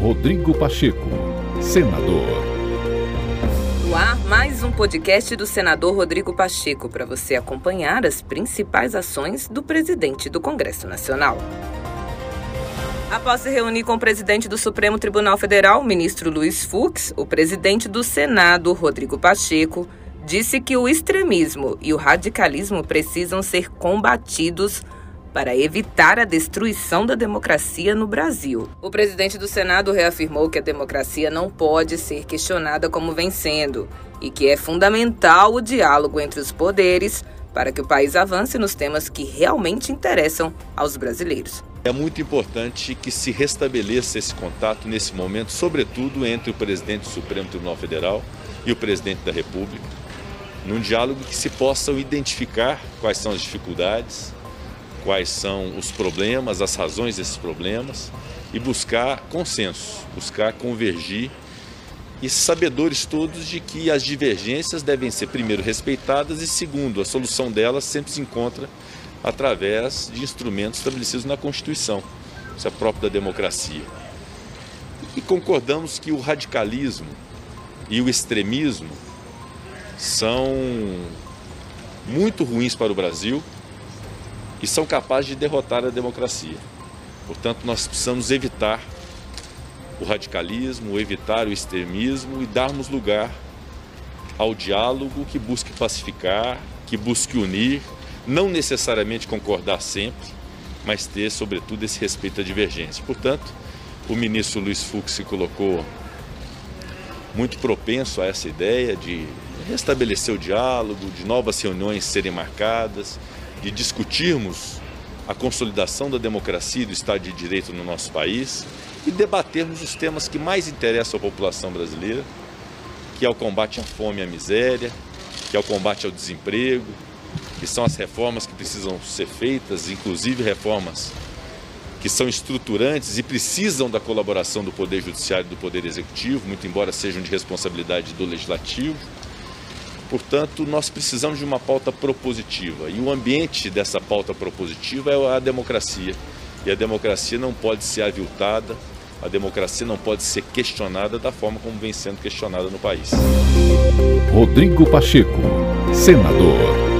Rodrigo Pacheco, senador. No ar, mais um podcast do senador Rodrigo Pacheco para você acompanhar as principais ações do presidente do Congresso Nacional. Após se reunir com o presidente do Supremo Tribunal Federal, ministro Luiz Fux, o presidente do Senado, Rodrigo Pacheco, disse que o extremismo e o radicalismo precisam ser combatidos para evitar a destruição da democracia no Brasil. O presidente do Senado reafirmou que a democracia não pode ser questionada como vem sendo e que é fundamental o diálogo entre os poderes para que o país avance nos temas que realmente interessam aos brasileiros. É muito importante que se restabeleça esse contato nesse momento, sobretudo entre o presidente do Supremo Tribunal Federal e o presidente da República, num diálogo que se possam identificar quais são as dificuldades, quais são os problemas, as razões desses problemas e buscar consenso, buscar convergir e sabedores todos de que as divergências devem ser, primeiro, respeitadas e, segundo, a solução delas sempre se encontra através de instrumentos estabelecidos na Constituição, isso é próprio da democracia. E concordamos que o radicalismo e o extremismo são muito ruins para o Brasil e são capazes de derrotar a democracia. Portanto, nós precisamos evitar o radicalismo, evitar o extremismo e darmos lugar ao diálogo que busque pacificar, que busque unir, não necessariamente concordar sempre, mas ter, sobretudo, esse respeito à divergência. Portanto, o ministro Luiz Fux se colocou muito propenso a essa ideia de restabelecer o diálogo, de novas reuniões serem marcadas, de discutirmos a consolidação da democracia e do Estado de Direito no nosso país e debatermos os temas que mais interessam à população brasileira, que é o combate à fome e à miséria, que é o combate ao desemprego, que são as reformas que precisam ser feitas, inclusive reformas que são estruturantes e precisam da colaboração do Poder Judiciário e do Poder Executivo, muito embora sejam de responsabilidade do Legislativo. Portanto, nós precisamos de uma pauta propositiva e o ambiente dessa pauta propositiva é a democracia. E a democracia não pode ser aviltada, a democracia não pode ser questionada da forma como vem sendo questionada no país. Rodrigo Pacheco, senador.